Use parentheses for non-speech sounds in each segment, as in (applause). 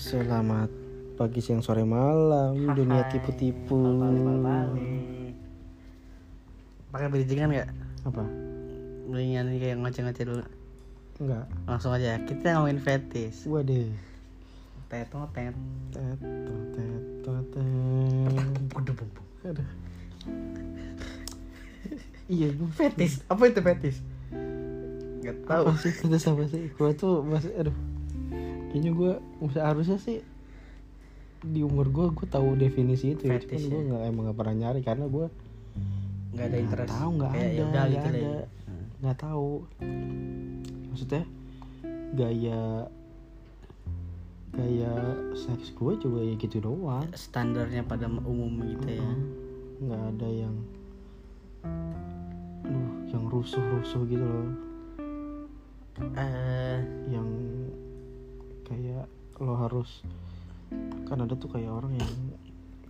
Selamat pagi, siang, sore, malam Dunia Hai. tipu-tipu Balik-balik. Pakai bridgingan nggak? Apa? Bridgingan kayak ngoceh-ngoceh dulu. Enggak Langsung aja. Kita ngomongin fetis. Waduh Teto tet. Teto, teto. Aduh. (laughs) Iya Fetis. Apa itu fetis? Gak tahu. Apa sih? Itu apa sih? Gue tuh masih Aduh Kayaknya gue Harusnya sih di umur gue gue tahu definisi itu ya. Cuman Fetish, gue ya? nggak emang gak pernah nyari karena gue Nggak ada interest. tahu nggak ada ya udah nggak gitu ada. Nggak tahu. Maksudnya gaya gaya seks gue coba ya gitu doang. Standarnya pada umum gitu ya. nggak ada yang aduh yang rusuh rusuh gitu loh. Eh, yang kayak lo harus kan ada tuh kayak orang yang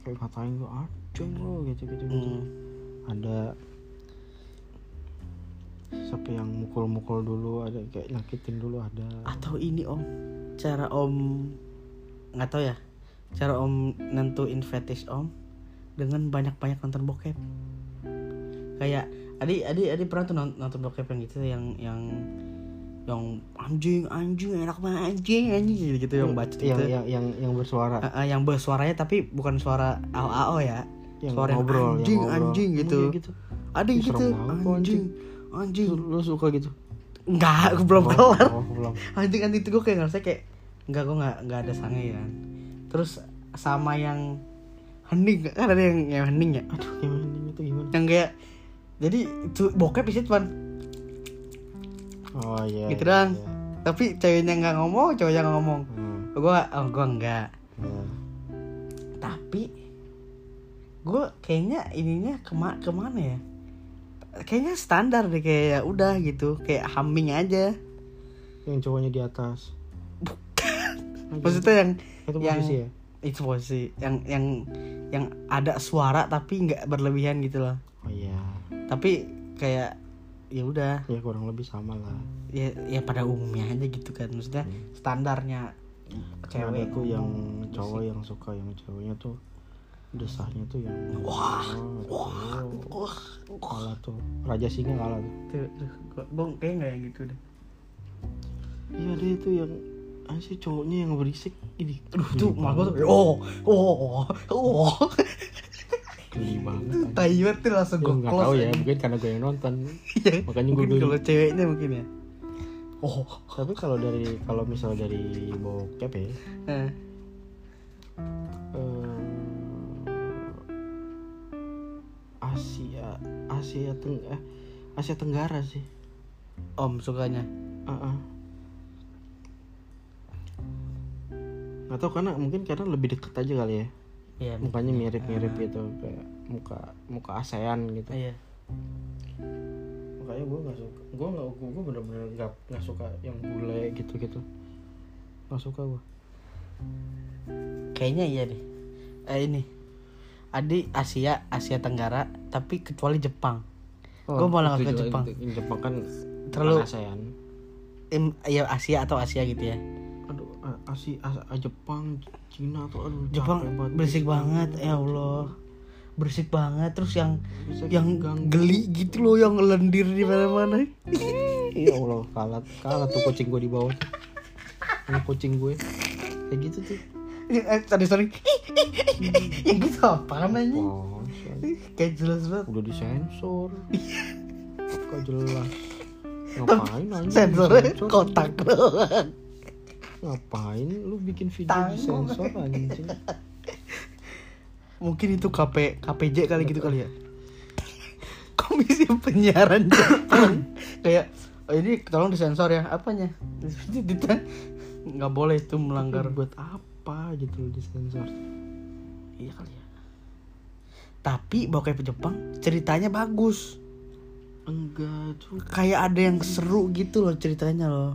kayak ngatain gue aceng lo gitu gitu. Gitu hmm. ada sampai yang mukul-mukul dulu ada kayak nyakitin dulu ada. Atau ini om cara om nggak tahu ya cara om nentuin fetish om dengan banyak-banyak nonton bokep. Kayak adi adi adi pernah tuh non- nonton bokep yang gitu yang yang yang anjing anjing enak banget anjing anjing gitu, gitu yang baca yang, gitu yang yang yang bersuara. Ah, ah, yang bersuaranya tapi bukan suara AO ya. Yang suara yang ngobrol anjing yang ngobrol. anjing gitu. Kayak gitu. Ada yang gitu. kok, anjing. Anjing Lu, lu suka gitu? Enggak aku belum kelar. oh, belum. (laughs) Anjing anjing itu gue kayak ngerasa kayak enggak gue nggak nggak ada sange kan terus sama yang hening kan ada yang yang hening ya? Aduh gimana ini itu gimana? Yang kayak jadi itu bokep sih cuman oh iya Gitu iya, doang. iya. tapi ceweknya nggak ngomong cowoknya nggak ngomong. Hmm, gue oh gue enggak iya. tapi gue kayaknya ininya kema ke mana ya? Kayaknya standar deh kayak ya udah gitu kayak humming aja. Yang cowoknya di atas. Maksudnya yang itu yang ya? Itu posisi. Yang yang yang ada suara tapi nggak berlebihan gitu loh. Oh iya. Tapi kayak ya udah. Ya kurang lebih sama lah. Ya ya pada umumnya aja gitu kan. Maksudnya standarnya Kan ada cewek. Tuh yang cowok yang suka yang ceweknya tuh desahnya tuh yang Wah, wah wah kalah tuh. Raja singa kalah tuh. Tuh, bong kayak nggak yang gitu deh? Iya deh itu yang ah sih cowoknya yang berisik. Ini. Aduh tuh malah tuh oh oh oh banget tai banget tuh langsung ya gue close tahu ya aja. mungkin karena gue yang nonton. (laughs) Iya, makanya gue kalau ceweknya mungkin ya. Oh. Tapi kalau dari kalau misal dari bokep ya. Eh. eh, Asia Asia Teng eh, Asia Tenggara sih. Om sukanya? Uh nggak tahu karena mungkin karena lebih deket aja kali ya. Iya mukanya mirip-mirip gitu kayak muka muka ASEAN gitu. Iya. Makanya gue nggak suka gue nggak gue bener-bener nggak nggak suka yang bule gitu gitu nggak suka gue kayaknya iya deh. Eh ini. Adi Asia Asia Tenggara tapi kecuali Jepang. Gua malah nggak suka Jepang. Jepang kan Terlalu- ASEAN. Em, ya Asia atau Asia gitu ya. Aduh Asia As- A- Jepang Cina tuh aduh Jepang berisik banget ya Allah berisik banget terus yang Bisa yang ganggu. geli gitu loh yang lendir di mana-mana. (laughs) Ya Allah kalah kalah tuh kucing gue di bawah. Ini kucing gue. Kayak gitu tuh. Eh, tadi sorry. (laughs) Yang gitu apa namanya? Wah, kayak jelas banget. Udah disensor. (laughs) Kok jelas. Ngapain sensornya disensor? kotak doang. Ngapain lu bikin video Tanggung. disensor anjing mungkin itu KP KPJ kali gitu kali ya. Komisi Penyiaran Jepang? Kayak oh, ini tolong disensor ya apanya? (laughs) Nggak boleh itu melanggar buat apa gitu disensor. Iya kali ya. Tapi bokep Jepang ceritanya bagus. Enggak tuh kayak ada yang seru gitu loh ceritanya loh.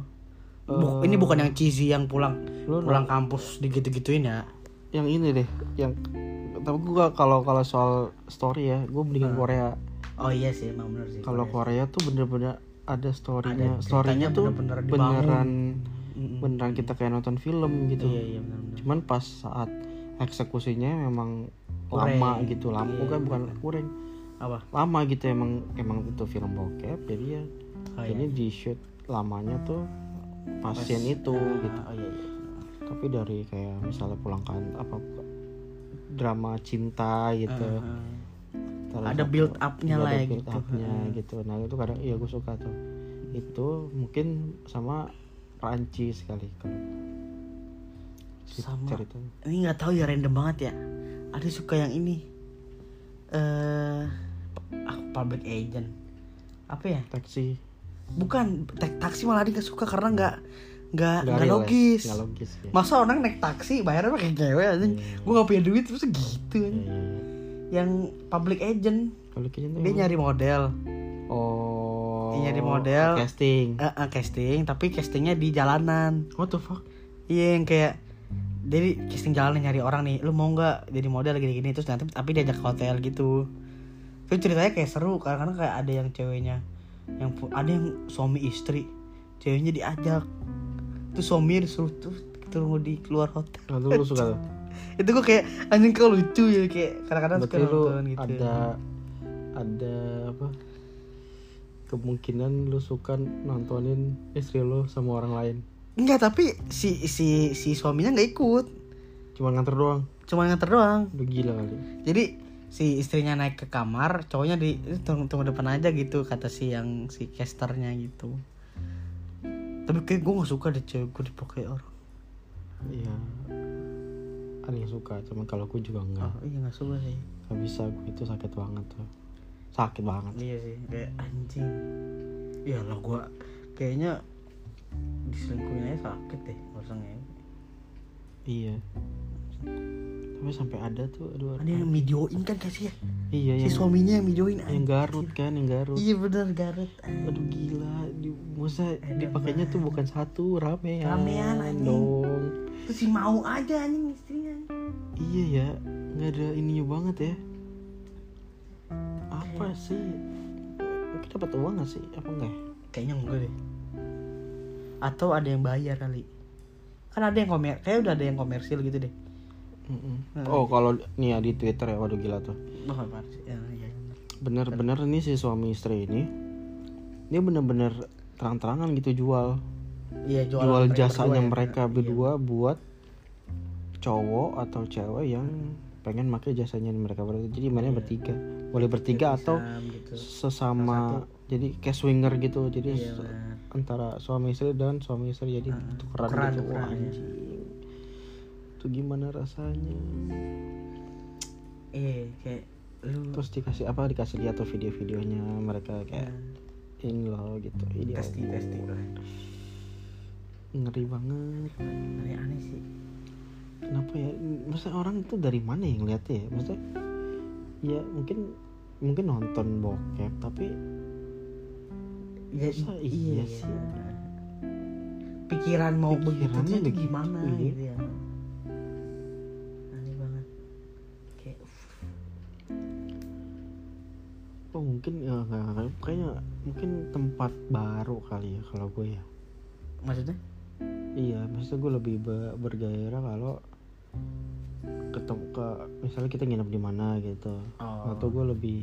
Bu- Eh. ini bukan yang cheesy yang pulang pulang kampus digitu-gituin ya yang ini deh yang tapi gua kalau kalau soal story ya gue mendingan Korea. Oh iya sih emang bener sih kalau Korea. Tuh bener-bener ada storynya. Ada storynya tuh bener-bener dibangun. beneran Mm-mm. beneran kita kayak nonton film gitu. iya iya benar-benar cuman pas saat eksekusinya memang lama gitu lama. Iya, bukan bukan kurang. Apa? Lama gitu emang emang itu film bokep jadi ya Oh, iya. ini di shoot lamanya tuh pasien itu gitu. oh iya, iya. Tapi dari kayak misalnya pulang kan apa drama cinta gitu. Ah, Terus Ada build up-nya iya, lah ya build gitu. up-nya Ah. gitu. Nah itu kadang iya gue suka tuh. Itu mungkin sama Prancis kali kalau cerita- Sama. ceritanya ini nggak tahu ya random banget ya. Ada suka yang ini. Eh ah, public agent. Apa ya? Taksi bukan taksi malah dia suka karena nggak nggak nggak logis. logis ya. Masa orang naik taksi bayarnya pakai cewek aja Iya. gue nggak punya duit terus gitu aja. iya, yang public agent. Kayaknya tuh dia nyari model. Oh Dia nyari model. casting. Eh, eh, casting tapi castingnya di jalanan. What the fuck? Iya yang kayak jadi casting jalanan nyari orang nih lu mau nggak jadi model gini-gini? Terus nanti tapi diajak ke hotel gitu. Itu ceritanya kayak seru karena kayak ada yang ceweknya yang ada yang suami istri ceweknya diajak terus suami disuruh tuh tunggu di keluar hotel. Nah, tuh lu suka tuh? (laughs) Itu gue kayak anjing kau lucu ya kayak kadang-kadang suka nonton gitu ada ada apa? Kemungkinan lu suka nontonin istri lu sama orang lain. Enggak tapi si si si suaminya nggak ikut. Cuma nganter doang? Cuma nganter doang. Udah gila kali. Jadi si istrinya naik ke kamar cowoknya di "Eh, tunggu, tunggu depan aja gitu kata si yang si casternya gitu tapi kayak gue nggak suka deh cewek gue dipakai orang. Iya. Ada yang suka cuma kalau aku juga enggak oh iya nggak suka sih. Nggak bisa gue itu sakit banget tuh. Sakit banget. Iya sih kayak anjing. Ya lah gue kayaknya diselingkuhin aja sakit deh rasanya iya tapi sampai ada tuh aduh ada yang videoin kan kasih ya? Iya si yang suaminya yang videoin yang anjing. Garut kan yang Garut. Iya bener Garut aduh gila. Di masa Edan dipakainya tuh bukan satu ramean Ramean, anjing. dong. Terus si mau aja anjing istrinya. Iya ya nggak ada ininya banget ya. Apa sih? Mungkin dapat uang gak sih? Apa enggak ya? kayaknya enggak deh. Atau ada yang bayar kali. Kan ada yang komer kayak udah ada yang komersil gitu deh Nah. oh kalau nih ya di Twitter ya waduh gila tuh ya, ya, bener. bener-bener nih si suami istri ini dia bener-bener terang-terangan gitu jual iya jual, mereka jasanya berdua ya. mereka Iya. berdua buat cowok atau cewek yang pengen pakai jasanya mereka berdua jadi mainnya Iya. bertiga boleh bertiga atau Sam, gitu. sesama jadi kayak swinger gitu jadi Iya, antara suami istri dan suami istri jadi Ah, tukeran tukeran, gitu tukeran, Wah, iya. anjing itu gimana rasanya? Iya kayak lu terus dikasih apa? Dikasih lihat tuh video-videonya mereka kayak ini loh gitu ini testing testing ngeri banget. Aneh-aneh sih. Kenapa ya? Maksudnya orang itu dari mana yang lihatnya ya? Maksudnya ya mungkin mungkin nonton bokep tapi ya, Masa iya, iya sih? sih? pikiran mau begitu gimana iya. gitu oh mungkin ya kayaknya mungkin tempat baru kali ya kalau gue ya. Maksudnya? Iya maksudnya gue lebih be- bergairah kalau ketemu ke misalnya kita nginep di mana gitu. Oh. atau gue lebih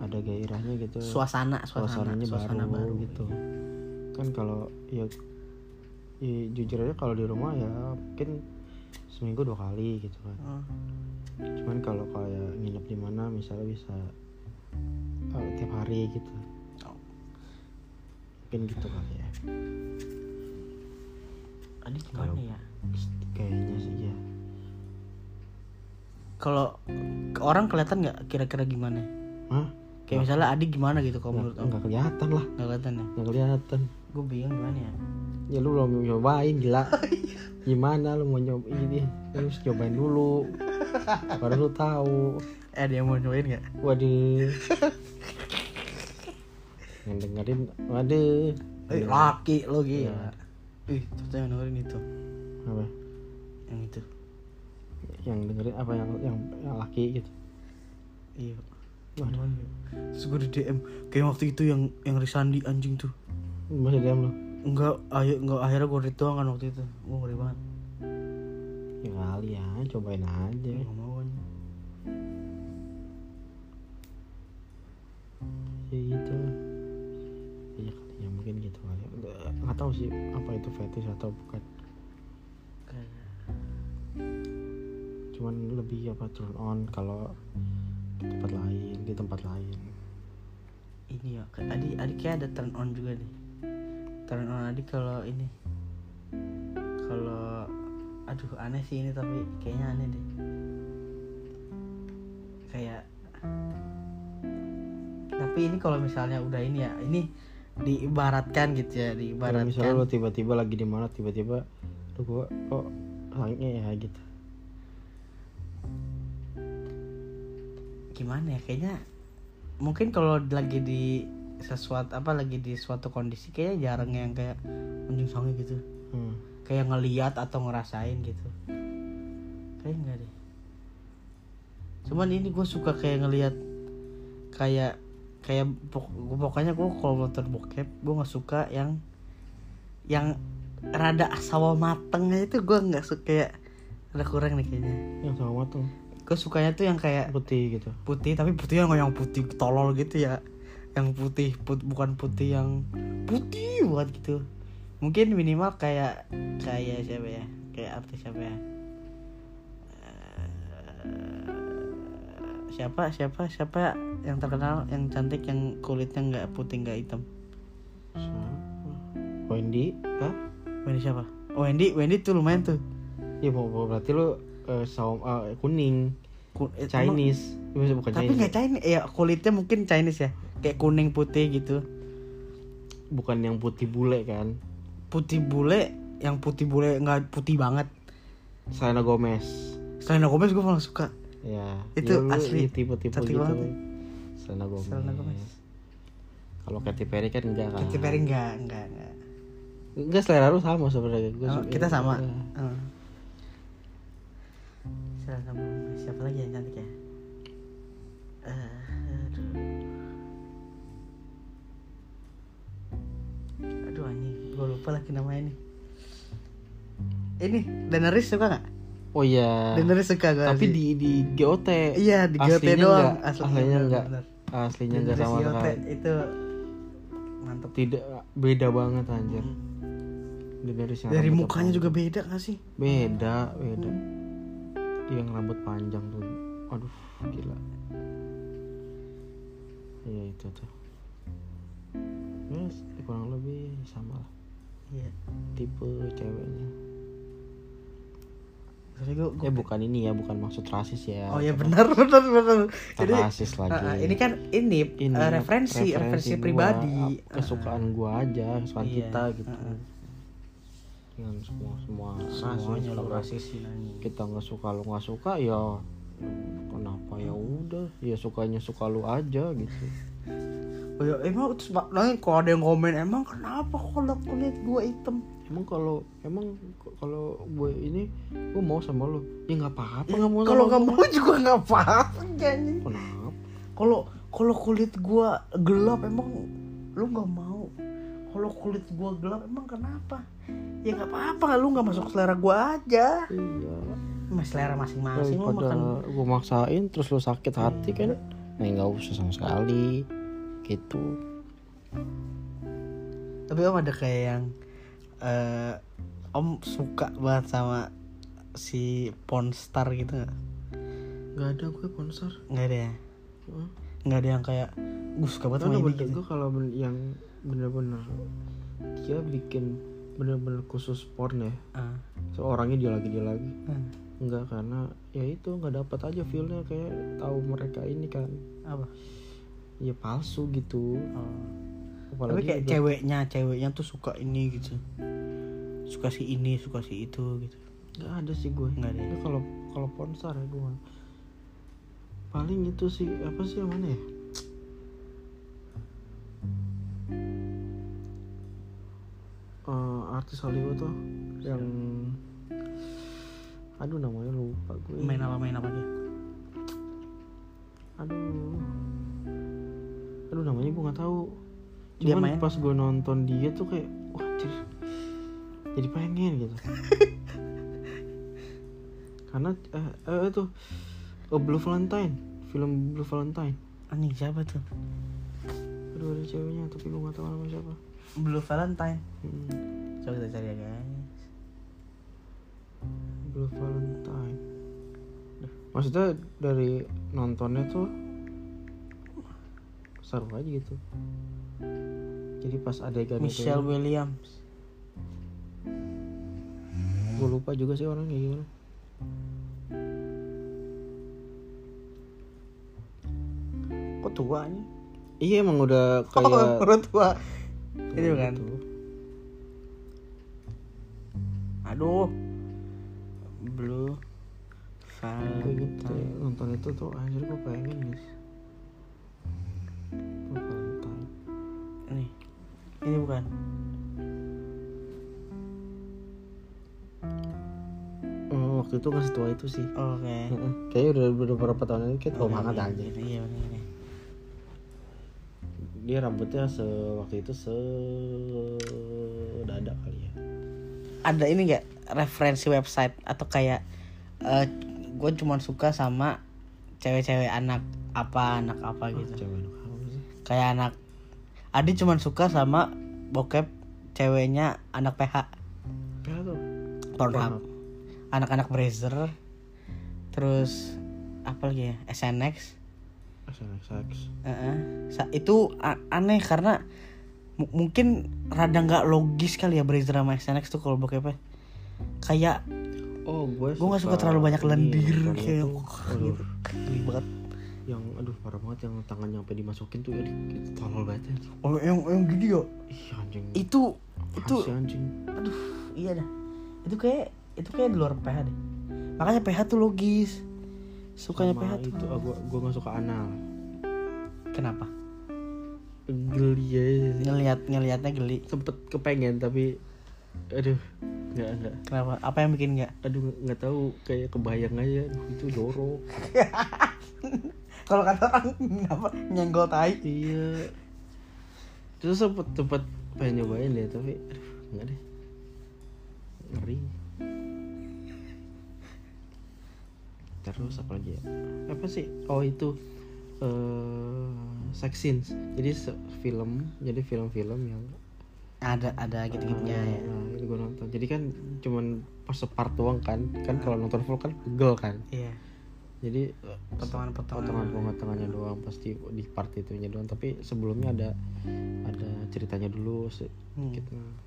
ada gairahnya gitu. Suasana suasana suasananya suasana baru, gitu. Kan kalau ya, ya jujur aja kalau di rumah ya mungkin seminggu dua kali gitu kan. Oh. cuman kalau kayak nginep di mana misalnya bisa eh, tiap hari gitu. Oh. mungkin gitu kali ya. Adi gimana ya? kayaknya sih ya. Kalau orang kelihatan nggak kira-kira gimana? Hah? kayak misalnya Adi gimana gitu kalau menurut nggak kelihatan lah. Nggak kelihatan ya? Nggak kelihatan. Gue bingung gimana ya? Ya lu belum nyobain gila. (laughs) Gimana lu mau nyobain ini lu harus cobain dulu. (laughs) Baru lu tahu. Eh ada yang mau nyobain nggak? Waduh (laughs) yang dengerin waduh. Eh, laki lo gila Iya. ih ternyata yang dengerin itu. Apa? Yang itu. Yang dengerin apa? Yang yang, yang laki gitu? Iya. Waduh. Terus gue di DM kayak waktu itu yang yang Risandi anjing tuh. Masih diam lu enggak ayo enggak akhirnya gue doang kan waktu itu. Gue ngeri banget. Ya kali ya cobain aja. Nggak mau kan tahu sih apa itu fetish atau bukan. Cuman lebih apa turn on kalau di tempat lain di tempat lain. Ini ya kayak adik adik kayak ada turn on juga nih. Turn on adik kalau ini. Kalau aduh aneh sih ini tapi kayaknya aneh deh. Kayak tapi ini kalau misalnya udah ini ya ini diibaratkan gitu ya Kayak misalnya lo diibaratkan tiba-tiba lagi di mana tiba-tiba lo gua kok langitnya ya gitu. Gimana ya kayaknya mungkin kalau lagi di sesuatu apa lagi di suatu kondisi kayaknya jarang yang kayak anjing sange gitu. Hmm. kayak ngeliat atau ngerasain gitu. Kayak enggak deh. Cuman ini gue suka kayak ngeliat kayak kayak pok- gua- pokoknya gue kalau nonton bokep gue nggak suka yang yang rada sawo matengnya itu gue nggak suka kayak ada kurang nih kayaknya. Yang sama mateng? Gue sukanya tuh yang kayak putih gitu. putih tapi putih yang yang putih tolol gitu ya. Yang putih put, bukan putih yang putih buat gitu. Mungkin minimal kayak kayak siapa ya? Kayak artis siapa ya? Eh, siapa siapa siapa yang terkenal yang cantik yang kulitnya nggak putih nggak hitam? Siapa? Wendy kah Wendy siapa? Oh Wendy Wendy tuh lumayan tuh. Ya berarti lo eh, saum eh, kuning Ku- eh, emang- Chinese Maksudnya bukan tapi nggak Chinese ya kulitnya mungkin Chinese ya kayak kuning putih gitu. Bukan yang putih bule kan? Putih bule yang putih bule nggak putih banget. Selena Gomez. Selena Gomez gue malah suka ya Itu ya asli. tipe-tipe Cantik gitu. banget ya. Selena Gomez, Selena Gomez. kalau Katy Perry kan enggak kan? Katy Perry enggak enggak enggak. Enggak selera lu sama sebenarnya. Oh, kita sama. Oh. Selena Gomez. Siapa lagi yang cantik ya? Eh, aduh. Aduh anjing. Gue lupa lagi namanya nih. Ini Daenerys suka nggak oh iya. Daenerys suka gue tapi di di GOT iya di GOT aslinya doang. enggak, aslinya enggak bener. aslinya enggak sama GOT sekali. itu mantep. Tidak beda banget anjir. Yang dari rambutnya mukanya panjang. juga beda gak sih? Beda beda. Dia yang rambut panjang tuh. Aduh gila. Ya itu tuh. Yes kurang lebih sama lah. Iya. Tipe ceweknya tapi gue ya bukan ini ya bukan maksud rasis ya. Oh ya benar (laughs) benar benar. Jadi rasis lagi. uh, uh, ini kan ini, Ini uh, referensi referensi, gua, pribadi. kesukaan gua aja kesukaan Iya, kita gitu. uh-uh. dengan semua semua semuanya lo rasis kita nggak suka lu nggak suka ya kenapa? Ya udah ya sukanya suka lu aja gitu. Oh ya emang terus kalau ada yang komen emang kenapa kalau kulit gua hitam? Emang kalau emang kalau gue ini gue mau sama lu ya nggak apa-apa nggak mau Kalau nggak mau juga nggak apa-apa kenapa Kalau kalau kulit gua gelap emang lu nggak mau. Kalau kulit gua gelap emang kenapa? Ya nggak apa-apa lu nggak masuk selera gua aja. iya Mas selera masing-masing daripada makan. gue maksain terus lu sakit hati kan nah nggak usah sama sekali gitu Tapi om ada kayak yang eh, om suka banget sama si pornstar gitu nggak? nggak ada gue sponsor Nggak ada ya? Nggak ada yang kayak gue suka banget sama ini gitu. gue kalau ben- yang bener-bener dia bikin bener-bener khusus porn ya Ah, seorangnya dia lagi dia lagi ah. enggak karena ya itu nggak dapat aja feelnya kayak tahu mereka ini kan apa? ya palsu gitu Oh. Apalagi Tapi kayak udah- ceweknya, ceweknya tuh suka ini gitu. Suka si ini, suka si itu gitu. nggak ada sih gue Nggak ada ya? Kalau kalau ponsar ya gue paling itu sih apa sih yang mana ya Eh, artis Hollywood tuh yang aduh namanya lupa gue Main apa main apa dia? aduh aduh namanya gue nggak tahu Dia cuman main? pas gue nonton dia tuh kayak wah anjir. Jadi pengen gitu. (laughs) Karena eh, eh itu oh, Blue Valentine. Film Blue Valentine. Anjing siapa tuh? Aduh ada ceweknya tapi gue gak tahu nama siapa. Blue Valentine. Hmm, coba kita cari ya guys. Blue Valentine. Maksudnya dari nontonnya tuh seru aja gitu jadi pas adegan Michelle itu Williams. Gue lupa juga sih orangnya gimana. Kok tua nih iya emang udah kayak (laughs) oh, tua. Ini bukan gitu. aduh. Blue gue gitu Valentine. nonton itu tuh anjir gue pengen guys ini bukan. Oh, waktu itu nggak setua itu sih. Oke. Heeh. kayaknya udah, udah beberapa tahun ini kayak tua banget iya, aja iya bener bener. dia rambutnya se waktu itu se dada kali ya. Ada ini nggak referensi website atau kayak gue cuman suka sama cewek-cewek anak apa anak apa gitu? cewek anak apa sih? Kayak anak Adi cuman suka sama bokep ceweknya anak PH ya tuh? Pornhub. Anak-anak Brazer. Terus apa lagi ya? SNX SNXX Heeh. Sa- itu aneh karena mu- mungkin rada nggak logis kali ya Brazer sama SNX tuh kalau bokepnya. Kayak oh gue gue nggak suka terlalu banyak lendir kayak aduh, gitu. Geli banget yang aduh parah banget yang tangannya sampai dimasukin tuh ya di- itu tolol banget ya. Oh yang yang gini ya? Ih anjing. Itu itu anjing? Aduh iya dah. Itu kayak itu kayak di luar PH deh. Makanya PH tuh logis. Sukanya Sama PH tuh itu gue gue nggak suka anal. Kenapa? Geli ya ngelihat ngelihatnya geli. Sempet kepengen tapi aduh nggak nggak. Kenapa? Apa yang bikin nggak? Aduh nggak- tahu kayak kebayang aja itu jorok (laughs) kalau kata orang (laughs) apa nyenggol tai. Iya. Terus sempet sempet pengen nyobain deh tapi aduh nggak deh. Ngeri. Terus apa lagi ya? Apa sih? Oh itu eh sex scenes. Jadi film jadi film-film yang ada ada gitu gitunya ya. itu gue nonton. Jadi kan cuman pas part doang kan. Kan kalau nonton full kan pegel kan. Iya jadi potongan potongan potongan potongannya doang pasti di part itunya doang. Tapi sebelumnya ada ada ceritanya dulu Hmm. sedikit nah.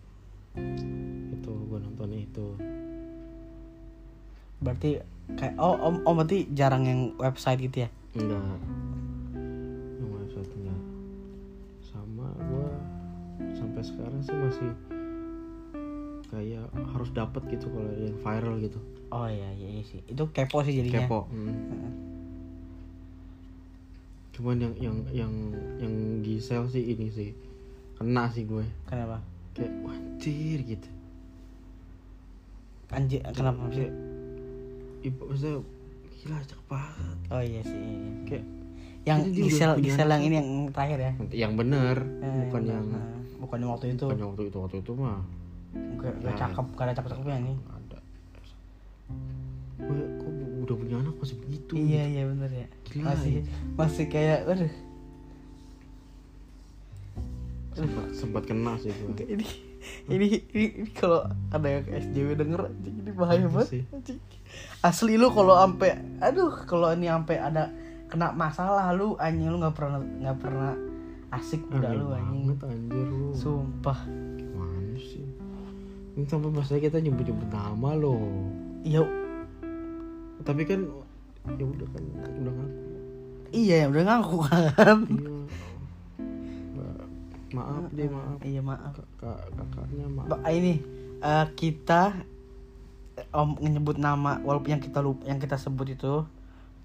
itu gue nonton itu. Berarti kayak oh om om berarti jarang yang website gitu ya? Enggak. Yang website enggak. Sama gue sampai sekarang sih masih kayak harus dapat gitu kalau yang viral gitu. Oh iya iya, iya sih. Itu kepo sih jadinya. Kepo. Hmm. Heeh. cuman yang yang yang yang Gisel sih ini sih kena sih gue. Kenapa? Kayak wajir gitu. Anjir kenapa? Maksudnya kayak ibu maksudnya gila cakep banget. Oh iya sih iya, iya. kayak yang Gisel Gisel yang ini yang terakhir ya? Yang bener Eh, bukan benar. yang Nah, bukan yang waktu itu. Bukan yang waktu itu waktu itu mah gak, gak Nah. cakep gak ada cakep cakepnya nih ada gue kok udah punya anak masih begitu iya iya bener ya. Gila, masih ya. masih kayak aduh. Sempat sempat kena sih gue ini ini ini, ini kalau ada yang SJW denger anjing ini bahaya banget anjing. asli lu kalau ampe aduh kalau ini ampe ada kena masalah lu anjing lu nggak pernah nggak pernah asik udah lu anjing. banget anjir lu. Sumpah ini sampai masalah kita nyebut nyebut nama loh. Ya tapi kan ya udah kan udah ngaku iya ya udah ngaku kan iya maaf. Deh maaf. Iya maaf. Kakak kakaknya maaf. Ba- ini eh, kita eh, om nyebut nama walaupun yang kita lupa yang kita sebut itu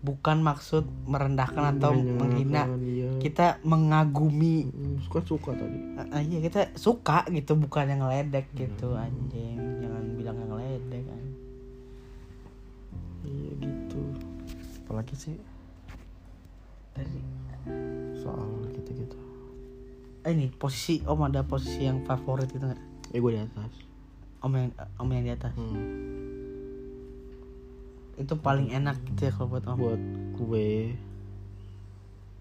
bukan maksud merendahkan atau menghina. iya. kita mengagumi. Mm, suka suka tadi. Eh, eh, iya kita suka gitu bukan yang ngeledek gitu anjing. Jangan bilang yang ngeledek anjing. iya gitu. Apalagi sih? Tadi, soal gitu gitu. Eh, ini posisi om ada posisi yang favorit gitu nggak? Eh gue di atas. Om yang om yang di atas. Hmm. Itu paling enak gitu ya kalau buat om. Buat gue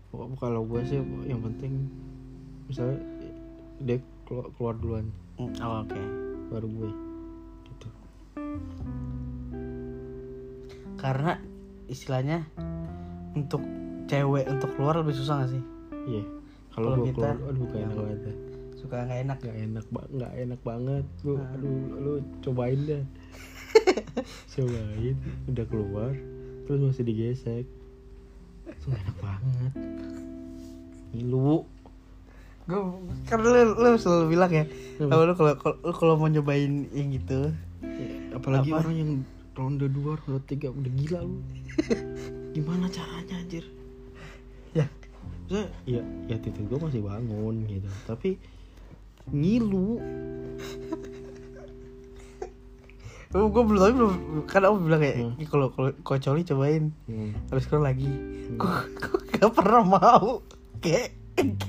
Pokok- kalau gue sih yang penting misalnya dia keluar, keluar duluan. Mm, oh, oke. Baru gue. Gitu. Karena istilahnya untuk cewek untuk keluar lebih susah gak sih? Iya. Kalau Kalau gue kita- keluar aduh kayak enak Ya. banget dah. suka nggak enak nggak enak nggak enak banget. Lu Ah. aduh lu cobain deh cobain udah keluar terus masih digesek. Itu enak banget. Ngilu. Gue kan lu, lu selalu bilang ya kalau lu kalau kalau- lu kalau mau nyobain yang gitu apalagi Apa? orang yang ronde dua ronde tiga udah gila lu. (laughs) Gimana caranya anjir? Ya. Maksudnya, ya ya titik gue masih bangun gitu. Tapi ngilu gue belum tapi belum kan om bilang kayak Hmm. "Ih, kalau kalau kalau coli cobain. Hmm. habis keluar lagi gue gue gak pernah mau. Kayak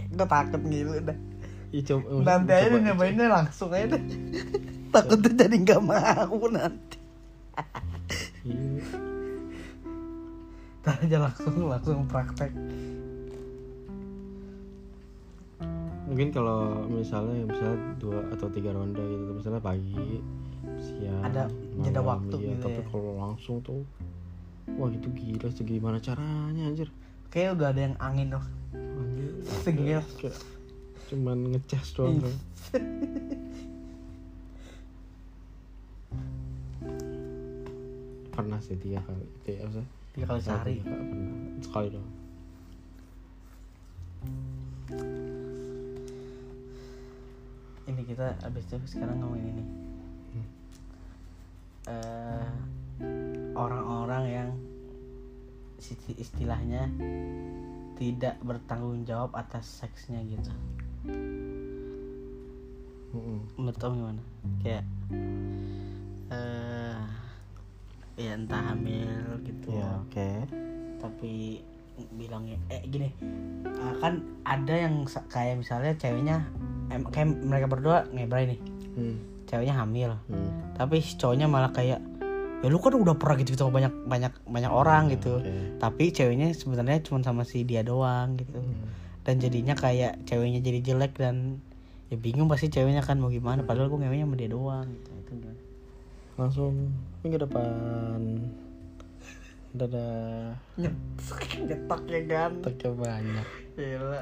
gue takut gitu udah Ya, coba, nanti aja coba- nyobainnya langsung aja deh (laughs) takut tuh jadi nggak mau nanti. Ntar aja langsung langsung praktek. Mungkin kalau misalnya misalnya dua atau tiga ronde gitu misalnya pagi siang Ada jeda malam, waktu iya. gitu tapi ya. kalau langsung tuh wah itu gila sih gimana caranya anjir kayak udah ada yang angin loh kayak cuman ngecas doang Iya. kan. pernah sih tiga kali tiga apa tiga kali sehari Tiga kali, pernah sekali doang ini kita abis itu sekarang ngomongin ini. Eh, orang-orang yang isti- istilahnya tidak bertanggung jawab atas seksnya gitu. Menurut om gimana? Kayak eh ya entah hamil gitu. Ya oke. Tapi bilangnya eh gini ah, kan ada yang kayak misalnya ceweknya em, kayak mereka berdua ngebray nih. Hmm. Ceweknya hamil. Hmm. tapi si cowoknya malah kayak ya lu kan udah pernah gitu sama banyak banyak banyak orang gitu. Oke. tapi ceweknya sebenarnya cuma sama si dia doang gitu. Hmm. dan jadinya kayak ceweknya jadi jelek dan ya bingung pasti ceweknya kan mau gimana. Padahal gue ngewenya sama dia doang gitu. Itu gimana langsung minggu depan. Dadah. (laughs) Nyetak nyetaknya kan Taknya banyak. Gila.